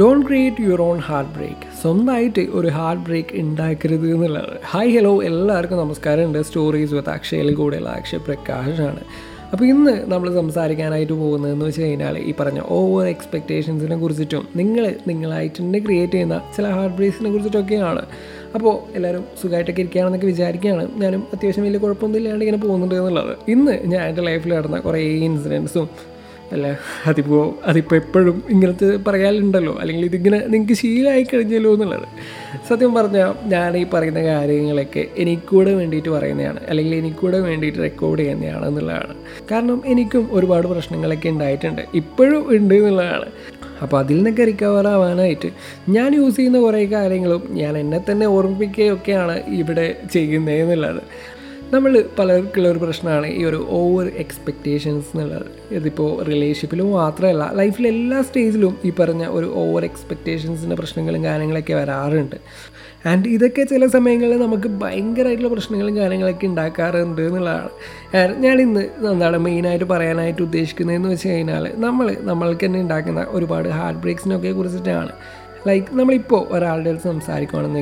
Don't create your own heartbreak സ്വന്തമായിട്ട് ഒരു heart break ഉണ്ടാക്കരുത് എന്നുള്ളത്. ഹായ് ഹലോ എല്ലാവർക്കും നമസ്കാരം. ഉണ്ട് സ്റ്റോറീസ് വിത്ത് അക്ഷയിൽ കൂടെയുള്ള അക്ഷയ് പ്രകാശാണ്. അപ്പോൾ ഇന്ന് നമ്മൾ സംസാരിക്കാനായിട്ട് പോകുന്നതെന്ന് വെച്ച് കഴിഞ്ഞാൽ ഈ പറഞ്ഞ ഓവർ എക്സ്പെക്റ്റേഷൻസിനെ കുറിച്ചിട്ടും നിങ്ങൾ നിങ്ങളായിട്ട് തന്നെ ക്രിയേറ്റ് ചെയ്യുന്ന ചില ഹാർട്ട് ബ്രേക്സിനെ കുറിച്ചിട്ടൊക്കെയാണ്. അപ്പോൾ എല്ലാവരും സുഖമായിട്ടൊക്കെ ഇരിക്കുകയാണെന്നൊക്കെ വിചാരിക്കുകയാണ്. ഞാനും അത്യാവശ്യം വലിയ കുഴപ്പമൊന്നും ഇല്ലാണ്ട് ഇങ്ങനെ പോകുന്നുണ്ട് എന്നുള്ളത്. ഇന്ന് ഞാൻ എന്റെ ലൈഫിൽ നടന്ന കുറേ ഇൻസിഡൻസും അല്ല? അതിപ്പോൾ അതിപ്പോൾ എപ്പോഴും ഇങ്ങനത്തെ പറയാനുണ്ടല്ലോ. അല്ലെങ്കിൽ ഇതിങ്ങനെ നിങ്ങൾക്ക് ശീലമായി കഴിഞ്ഞല്ലോ എന്നുള്ളത്. സത്യം പറഞ്ഞാൽ ഞാൻ ഈ പറയുന്ന കാര്യങ്ങളൊക്കെ എനിക്കൂടെ വേണ്ടിയിട്ട് പറയുന്നതാണ്. അല്ലെങ്കിൽ എനിക്കൂടെ വേണ്ടിയിട്ട് റെക്കോർഡ് ചെയ്യുന്നതാണ് എന്നുള്ളതാണ്. കാരണം എനിക്കും ഒരുപാട് പ്രശ്നങ്ങളൊക്കെ ഉണ്ടായിട്ടുണ്ട്. ഇപ്പോഴും ഉണ്ട് എന്നുള്ളതാണ്. അപ്പോൾ അതിൽ നിന്നൊക്കെ റിക്കവർ ആവാനായിട്ട് ഞാൻ യൂസ് ചെയ്യുന്ന കുറേ കാര്യങ്ങളും ഞാൻ എന്നെ തന്നെ ഓർമ്മിപ്പിക്കുകയൊക്കെയാണ് ഇവിടെ ചെയ്യുന്നത് എന്നുള്ളത്. നമ്മൾ പലർക്കുള്ള ഒരു പ്രശ്നമാണ് ഈ ഒരു ഓവർ എക്സ്പെക്റ്റേഷൻസ് എന്നുള്ളത്. ഇതിപ്പോൾ റിലേഷൻഷിപ്പിലും മാത്രമല്ല ലൈഫിലെ എല്ലാ സ്റ്റേജിലും ഈ പറഞ്ഞ ഒരു ഓവർ എക്സ്പെക്റ്റേഷൻസിന്റെ പ്രശ്നങ്ങളും കാര്യങ്ങളൊക്കെ വരാറുണ്ട്. ആൻഡ് ഇതൊക്കെ ചില സമയങ്ങളിൽ നമുക്ക് ഭയങ്കരമായിട്ടുള്ള പ്രശ്നങ്ങളും കാര്യങ്ങളൊക്കെ ഉണ്ടാക്കാറുണ്ട് എന്നുള്ളതാണ്. ഞാൻ ഇന്ന് എന്താണ് മെയിനായിട്ട് പറയാനായിട്ട് ഉദ്ദേശിക്കുന്നതെന്ന് വെച്ച് കഴിഞ്ഞാൽ നമ്മൾ നമ്മൾക്ക് തന്നെ ഉണ്ടാക്കുന്ന ഒരുപാട് ഹാർട്ട് ബ്രേക്സിനൊക്കെ കുറിച്ചിട്ടാണ്. ലൈക്ക് നമ്മളിപ്പോൾ ഒരാളുടെ അടുത്ത് സംസാരിക്കുകയാണെന്ന്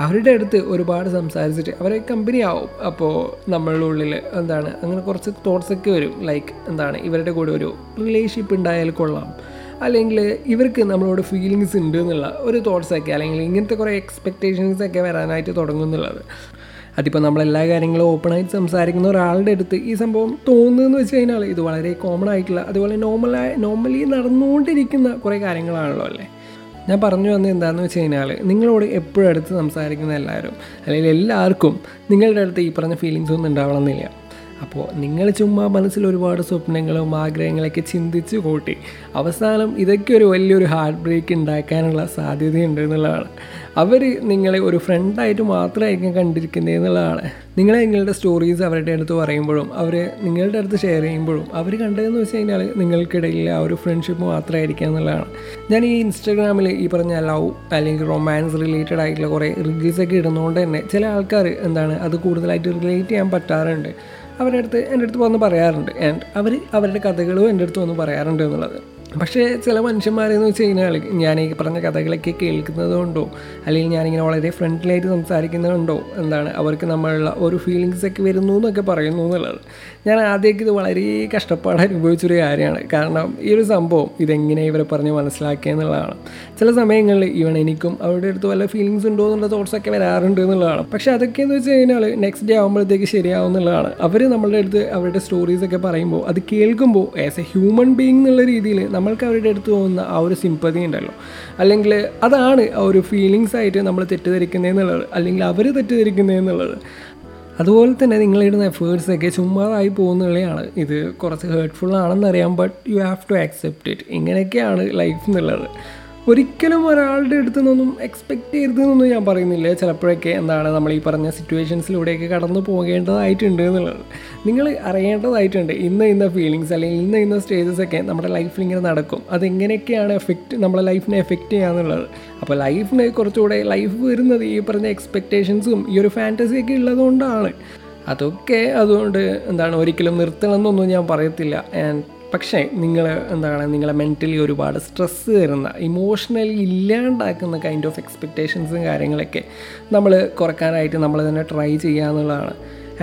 അവരുടെ അടുത്ത് ഒരുപാട് സംസാരിച്ചിട്ട് അവരെ കമ്പനി ആവും. അപ്പോൾ നമ്മളുടെ ഉള്ളിൽ എന്താണ് അങ്ങനെ കുറച്ച് തോട്ട്സ് ഒക്കെ വരും. ലൈക്ക് എന്താണ് ഇവരുടെ കൂടെ ഒരു റിലേഷൻഷിപ്പ് ഉണ്ടായാൽ കൊള്ളാം. അല്ലെങ്കിൽ ഇവർക്ക് നമ്മളോട് ഫീലിങ്സ് ഉണ്ട് എന്നുള്ള ഒരു തോട്ട്സൊക്കെ അല്ലെങ്കിൽ ഇങ്ങനത്തെ കുറേ എക്സ്പെക്റ്റേഷൻസ് ഒക്കെ വരാനായിട്ട് തുടങ്ങുന്നുള്ളത്. അതിപ്പോൾ നമ്മളെല്ലാ കാര്യങ്ങളും ഓപ്പണായിട്ട് സംസാരിക്കുന്ന ഒരാളുടെ അടുത്ത് ഈ സംഭവം തോന്നുന്നതെന്ന് വെച്ച് കഴിഞ്ഞാൽ ഇത് വളരെ കോമൺ ആയിട്ടുള്ള അതുപോലെ നോർമലായി നോർമലി നടന്നുകൊണ്ടിരിക്കുന്ന കുറേ കാര്യങ്ങളാണല്ലോ അല്ലേ? ഞാൻ പറഞ്ഞു വന്നത് എന്താണെന്ന് വെച്ച് കഴിഞ്ഞാൽ നിങ്ങളോട് എപ്പോഴും അടുത്ത് സംസാരിക്കുന്ന എല്ലാവരും അല്ലെങ്കിൽ എല്ലാവർക്കും നിങ്ങളുടെ അടുത്ത് ഈ പറഞ്ഞ ഫീലിങ്സ് ഒന്നും ഉണ്ടാവണമെന്നില്ല. അപ്പോൾ നിങ്ങൾ ചുമ്മാ മനസ്സിൽ ഒരുപാട് സ്വപ്നങ്ങളും ആഗ്രഹങ്ങളൊക്കെ ചിന്തിച്ച് കൂട്ടി. അവസാനം ഇതൊക്കെ ഒരു വലിയൊരു ഹാർട്ട് ബ്രേക്ക് ഉണ്ടാക്കാനുള്ള സാധ്യതയുണ്ട് എന്നുള്ളതാണ്. അവർ നിങ്ങളെ ഒരു ഫ്രണ്ടായിട്ട് മാത്രമായിരിക്കും കണ്ടിരിക്കുന്നത് എന്നുള്ളതാണ്. നിങ്ങൾ നിങ്ങളുടെ സ്റ്റോറീസ് അവരുടെ അടുത്ത് പറയുമ്പോഴും അവർ നിങ്ങളുടെ അടുത്ത് ഷെയർ ചെയ്യുമ്പോഴും അവർ കണ്ടതെന്ന് വെച്ച് കഴിഞ്ഞാൽ നിങ്ങൾക്കിടയിൽ ആ ഒരു ഫ്രണ്ട്ഷിപ്പ് മാത്രമായിരിക്കുക എന്നുള്ളതാണ്. ഞാൻ ഈ ഇൻസ്റ്റാഗ്രാമിൽ ഈ പറഞ്ഞ ലവ് അല്ലെങ്കിൽ റൊമാൻസ് റിലേറ്റഡ് ആയിട്ടുള്ള കുറേ റിവ്യൂസ് ഒക്കെ ഇടുന്നതുകൊണ്ട് തന്നെ ചില ആൾക്കാർ എന്താണ് അത് കൂടുതലായിട്ട് റിലേറ്റ് ചെയ്യാൻ പറ്റാറുണ്ട്. അവരുടെ അടുത്ത് എന്റെ അടുത്ത് വന്ന് പറയാറുണ്ട്. ആൻഡ് അവർ അവരുടെ കഥകളും എന്റെ അടുത്ത് വന്ന് പറയാറുണ്ട് എന്നുള്ളത്. പക്ഷേ ചില മനുഷ്യന്മാരെന്ന് വെച്ച് കഴിഞ്ഞാൽ ഞാൻ ഈ പറഞ്ഞ കഥകളൊക്കെ കേൾക്കുന്നത് കൊണ്ടോ അല്ലെങ്കിൽ ഞാനിങ്ങനെ വളരെ ഫ്രണ്ട്ലിയായിട്ട് സംസാരിക്കുന്നതുകൊണ്ടോ എന്താണ് അവർക്ക് നമ്മളുള്ള ഒരു ഫീലിങ്സ് ഒക്കെ വരുന്നു എന്നൊക്കെ പറയുന്നു എന്നുള്ളത്. ഞാൻ ആദ്യമൊക്കെ ഇത് വളരെ കഷ്ടപ്പാട് അനുഭവിച്ചൊരു കാര്യമാണ്. കാരണം ഈ ഒരു സംഭവം ഇതെങ്ങനെ ഇവരെ പറഞ്ഞ് മനസ്സിലാക്കുക എന്നുള്ളതാണ്. ചില സമയങ്ങളിൽ ഈവൺ എനിക്കും അവരുടെ അടുത്ത് വല്ല ഫീലിങ്സ് ഉണ്ടോ എന്നുള്ള തോട്ട്സൊക്കെ വരാറുണ്ട് എന്നുള്ളതാണ്. പക്ഷേ അതൊക്കെ എന്ന് വെച്ച് കഴിഞ്ഞാൽ നെക്സ്റ്റ് ഡേ ആകുമ്പോഴത്തേക്ക് ശരിയാവും എന്നുള്ളതാണ്. അവർ നമ്മളുടെ അടുത്ത് അവരുടെ സ്റ്റോറീസൊക്കെ പറയുമ്പോൾ അത് കേൾക്കുമ്പോൾ ആസ് എ ഹ്യൂമൻ ബീങ് എന്നുള്ള രീതിയിൽ നമ്മൾക്ക് അവരുടെ അടുത്ത് തോന്നുന്ന ആ ഒരു സിമ്പതി ഉണ്ടല്ലോ. അല്ലെങ്കിൽ അതാണ് ആ ഒരു ഫീലിങ്സ് ആയിട്ട് നമ്മൾ തെറ്റിദ്ധരിക്കുന്നതെന്നുള്ളത് അല്ലെങ്കിൽ അവർ തെറ്റിദ്ധരിക്കുന്നതെന്നുള്ളത് അതുപോലെ തന്നെ നിങ്ങളിടുന്ന എഫേർട്സ് ഒക്കെ ചുമ്മാതായി പോകുന്നതാണ് ഇത് കുറച്ച് hurtful ആണെന്നറിയാം but you have to accept it ഇങ്ങനെയൊക്കെയാണ് ലൈഫ് എന്നുള്ളത്. ഒരിക്കലും ഒരാളുടെ അടുത്തു നിന്നൊന്നും എക്സ്പെക്റ്റ് ചെയ്യരുതെന്നൊന്നും ഞാൻ പറയുന്നില്ല. ചിലപ്പോഴൊക്കെ എന്താണ് നമ്മൾ ഈ പറഞ്ഞ സിറ്റുവേഷൻസിലൂടെയൊക്കെ കടന്നു പോകേണ്ടതായിട്ടുണ്ട് എന്നുള്ളത്. നിങ്ങൾ അറിയേണ്ടതായിട്ടുണ്ട് ഇന്ന ഇന്ന ഫീലിങ്സ് അല്ലെങ്കിൽ ഇന്ന ഇന്ന സ്റ്റേജസ് ഒക്കെ നമ്മുടെ ലൈഫിൽ ഇങ്ങനെ നടക്കും. അതെങ്ങനെയൊക്കെയാണ് എഫക്റ്റ് നമ്മുടെ ലൈഫിനെ എഫക്റ്റ് ചെയ്യാന്നുള്ളത് അപ്പോൾ ലൈഫിന് കുറച്ചുകൂടെ ലൈഫ് വരുന്നത് ഈ പറഞ്ഞ എക്സ്പെക്റ്റേഷൻസും ഈ ഒരു ഫാന്റസിയൊക്കെ ഉള്ളതുകൊണ്ടാണ് അതൊക്കെ അതുകൊണ്ട് എന്താണ് ഒരിക്കലും നിർത്തണമെന്നൊന്നും ഞാൻ പറയത്തില്ല. ആൻഡ് പക്ഷേ നിങ്ങൾ എന്താണ് നിങ്ങളെ മെന്റലി ഒരുപാട് സ്ട്രെസ്സ് തരുന്ന ഇമോഷണലി ഇല്ലാണ്ടാക്കുന്ന കൈൻഡ് ഓഫ് എക്സ്പെക്റ്റേഷൻസും കാര്യങ്ങളൊക്കെ നമ്മൾ കുറയ്ക്കാനായിട്ട് നമ്മൾ തന്നെ ട്രൈ ചെയ്യുക എന്നുള്ളതാണ്.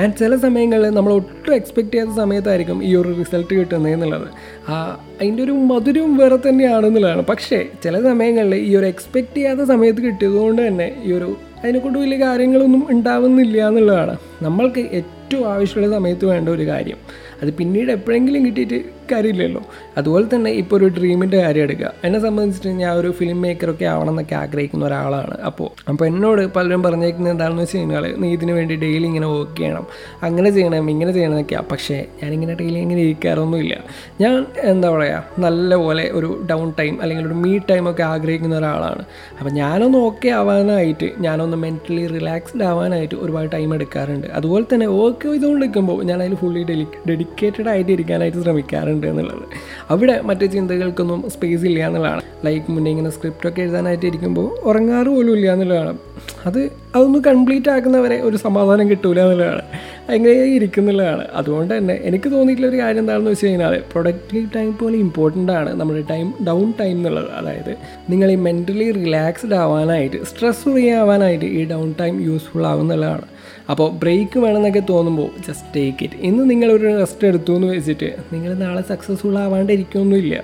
ആൻഡ് ചില സമയങ്ങളിൽ നമ്മൾ ഒട്ടും എക്സ്പെക്റ്റ് ചെയ്യാത്ത സമയത്തായിരിക്കും ഈ ഒരു റിസൾട്ട് കിട്ടുന്നത് എന്നുള്ളത്. ആ അതിന്റെ ഒരു മധുരവും വേറെ തന്നെയാണെന്നുള്ളതാണ് പക്ഷേ ചില സമയങ്ങളിൽ ഈ ഒരു എക്സ്പെക്റ്റ് ചെയ്യാത്ത സമയത്ത് കിട്ടിയതുകൊണ്ട് തന്നെ ഈ ഒരു അതിനെക്കൊണ്ട് വലിയ കാര്യങ്ങളൊന്നും ഉണ്ടാവുന്നില്ല എന്നുള്ളതാണ്. നമ്മൾക്ക് ഏറ്റവും ആവശ്യമുള്ള സമയത്ത് വേണ്ട ഒരു കാര്യം. അത് പിന്നീട് എപ്പോഴെങ്കിലും കിട്ടിയിട്ട് കാര്യമില്ലല്ലോ. അതുപോലെ തന്നെ ഇപ്പോൾ ഒരു ഡ്രീമിന്റെ കാര്യം എടുക്കുക. എന്നെ സംബന്ധിച്ചിട്ട് ഞാൻ ഒരു ഫിലിം മേക്കറൊക്കെ ആവണം എന്നൊക്കെ ആഗ്രഹിക്കുന്ന ഒരാളാണ്. അപ്പോൾ അപ്പോൾ എന്നോട് പലരും പറഞ്ഞേക്കുന്നത് എന്താണെന്ന് വെച്ച് കഴിഞ്ഞാൽ നീ ഇതിന് വേണ്ടി ഡെയിലി ഇങ്ങനെ വർക്ക് ചെയ്യണം. അങ്ങനെ ചെയ്യണം ഇങ്ങനെ ചെയ്യണം എന്നൊക്കെയാണ് പക്ഷേ ഞാനിങ്ങനെ ഡെയിലി ഇങ്ങനെ ഇരിക്കാറൊന്നുമില്ല. ഞാൻ എന്താ പറയുക നല്ലപോലെ ഒരു ഡൗൺ ടൈം അല്ലെങ്കിൽ ഒരു മീ ടൈം ഒക്കെ ആഗ്രഹിക്കുന്ന ഒരാളാണ്. അപ്പോൾ ഞാനൊന്ന് ഓക്കെ ആവാനായിട്ട് ഞാനൊന്ന് മെന്റലി റിലാക്സ്ഡ് ആവാനായിട്ട് ഒരുപാട് ടൈം എടുക്കാറുണ്ട്. അതുപോലെ തന്നെ വർക്ക് ചെയ്തുകൊണ്ടിരിക്കുമ്പോൾ ഞാൻ അതിൽ ഫുള്ളി ഡെലി ഡെഡിക്കേറ്റഡ് ആയിട്ട് ഇരിക്കാനായിട്ട് ശ്രമിക്കാറുണ്ട്. എന്നുള്ളത്. അവിടെ മറ്റു ചിന്തകൾക്കൊന്നും സ്പേസ് ഇല്ല എന്നുള്ളതാണ്. ലൈക്ക് മുന്നേ ഇങ്ങനെ സ്ക്രിപ്റ്റൊക്കെ എഴുതാനായിട്ട് ഇരിക്കുമ്പോൾ ഉറങ്ങാറ് പോലും ഇല്ല എന്നുള്ളതാണ്. അത് അതൊന്ന് കംപ്ലീറ്റ് ആക്കുന്നവരെ ഒരു സമാധാനം കിട്ടൂല എന്നുള്ളതാണ്. അങ്ങനെ ഇരിക്കുന്നുള്ളതാണ്. അതുകൊണ്ട് തന്നെ എനിക്ക് തോന്നിയിട്ടുള്ള ഒരു കാര്യം എന്താണെന്ന് വെച്ച് കഴിഞ്ഞാൽ പ്രൊഡക്റ്റീവ് ടൈം പോലെ ഇമ്പോർട്ടന്റ് ആണ് നമ്മുടെ ടൈം ഡൗൺ ടൈം എന്നുള്ളത്. അതായത് നിങ്ങൾ ഈ മെന്റലി റിലാക്സ്ഡ് ആവാനായിട്ട് സ്ട്രെസ് ഫ്രീ ആവാനായിട്ട് ഈ ഡൗൺ ടൈം യൂസ്ഫുൾ ആവുന്നുള്ളതാണ്. അപ്പോൾ ബ്രേക്ക് വേണമെന്നൊക്കെ തോന്നുമ്പോൾ ജസ്റ്റ് ടേക്ക് ഇറ്റ് ഇന്ന് നിങ്ങളൊരു റെസ്റ്റ് എടുത്തു എന്ന് വെച്ചിട്ട് നിങ്ങൾ നാളെ സക്സസ്ഫുൾ ആവാണ്ടിരിക്കുകയൊന്നുമില്ല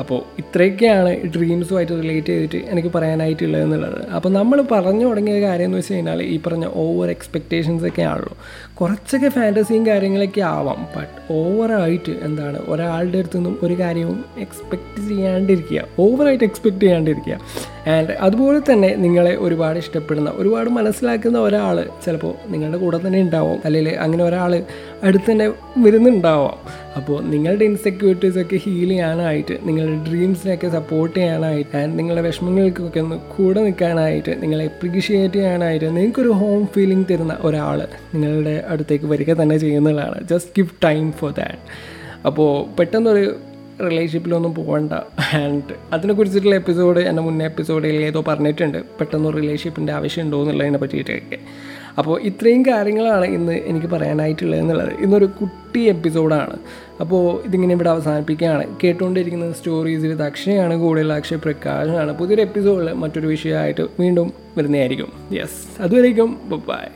അപ്പോൾ ഇത്രയൊക്കെയാണ് ഡ്രീംസുമായിട്ട് റിലേറ്റ് ചെയ്തിട്ട് എനിക്ക് പറയാനായിട്ടുള്ളത് എന്നുള്ളത്. അപ്പോൾ നമ്മൾ പറഞ്ഞു തുടങ്ങിയ കാര്യം എന്ന് വെച്ച് കഴിഞ്ഞാൽ ഈ പറഞ്ഞ ഓവർ എക്സ്പെക്റ്റേഷൻസ് ഒക്കെ ആണല്ലോ. കുറച്ചൊക്കെ ഫാന്റസിയും കാര്യങ്ങളൊക്കെ ആവാം. ബട്ട് ഓവറായിട്ട് എന്താണ്? ഒരാളുടെ അടുത്തു നിന്നും ഒരു കാര്യവും എക്സ്പെക്റ്റ് ചെയ്യാണ്ടിരിക്കുക. ഓവറായിട്ട് എക്സ്പെക്റ്റ് ചെയ്യാണ്ടിരിക്കുക. ആൻഡ് അതുപോലെ തന്നെ നിങ്ങളെ ഒരുപാട് ഇഷ്ടപ്പെടുന്ന ഒരുപാട് മനസ്സിലാക്കുന്ന ഒരാൾ ചിലപ്പോൾ നിങ്ങളുടെ കൂടെ തന്നെ ഉണ്ടാവും. അല്ലെങ്കിൽ അങ്ങനെ ഒരാൾ അടുത്ത് തന്നെ വരുന്നുണ്ടാവാം. അപ്പോൾ നിങ്ങളുടെ ഇൻസെക്യൂരിറ്റീസൊക്കെ ഹീൽ ചെയ്യാനായിട്ട് നിങ്ങളുടെ ഡ്രീംസിനെയൊക്കെ സപ്പോർട്ട് ചെയ്യാനായിട്ട് ആൻഡ് നിങ്ങളുടെ വിഷമങ്ങൾക്കൊക്കെ ഒന്ന് കൂടെ നിൽക്കാനായിട്ട് നിങ്ങളെ അപ്രീഷിയേറ്റ് ചെയ്യാനായിട്ട് നിങ്ങൾക്കൊരു ഹോം ഫീലിംഗ് തരുന്ന ഒരാൾ നിങ്ങളുടെ അടുത്തേക്ക് വരിക തന്നെ ചെയ്യുന്നതാണ്. Just give time for that അപ്പോൾ പെട്ടെന്നൊരു റിലേഷൻഷിപ്പിലൊന്നും പോകണ്ട ആൻഡ് അതിനെക്കുറിച്ചിട്ടുള്ള എപ്പിസോഡ് എന്റെ മുന്നേ എപ്പിസോഡിൽ ഏതോ പറഞ്ഞിട്ടുണ്ട്. പെട്ടെന്ന് റിലേഷൻഷിപ്പിന്റെ ആവശ്യമുണ്ടോ എന്നുള്ളതിനെ പറ്റിയിട്ടൊക്കെ. അപ്പോൾ ഇത്രയും കാര്യങ്ങളാണ് ഇന്ന് എനിക്ക് പറയാനായിട്ടുള്ളത് എന്നുള്ളത്. ഇന്നൊരു കുട്ടി എപ്പിസോഡാണ് അപ്പോൾ ഇതിങ്ങനെ ഇവിടെ അവസാനിപ്പിക്കുകയാണ്. കേട്ടുകൊണ്ടിരിക്കുന്ന സ്റ്റോറീസ് വിത്ത് അക്ഷയാണ് കൂടുതൽ അക്ഷയ പ്രകാശനാണ്. പുതിയൊരു എപ്പിസോഡിൽ മറ്റൊരു വിഷയമായിട്ട് വീണ്ടും വരുന്നതായിരിക്കും. യെസ് അതുവരേക്കും ബൈ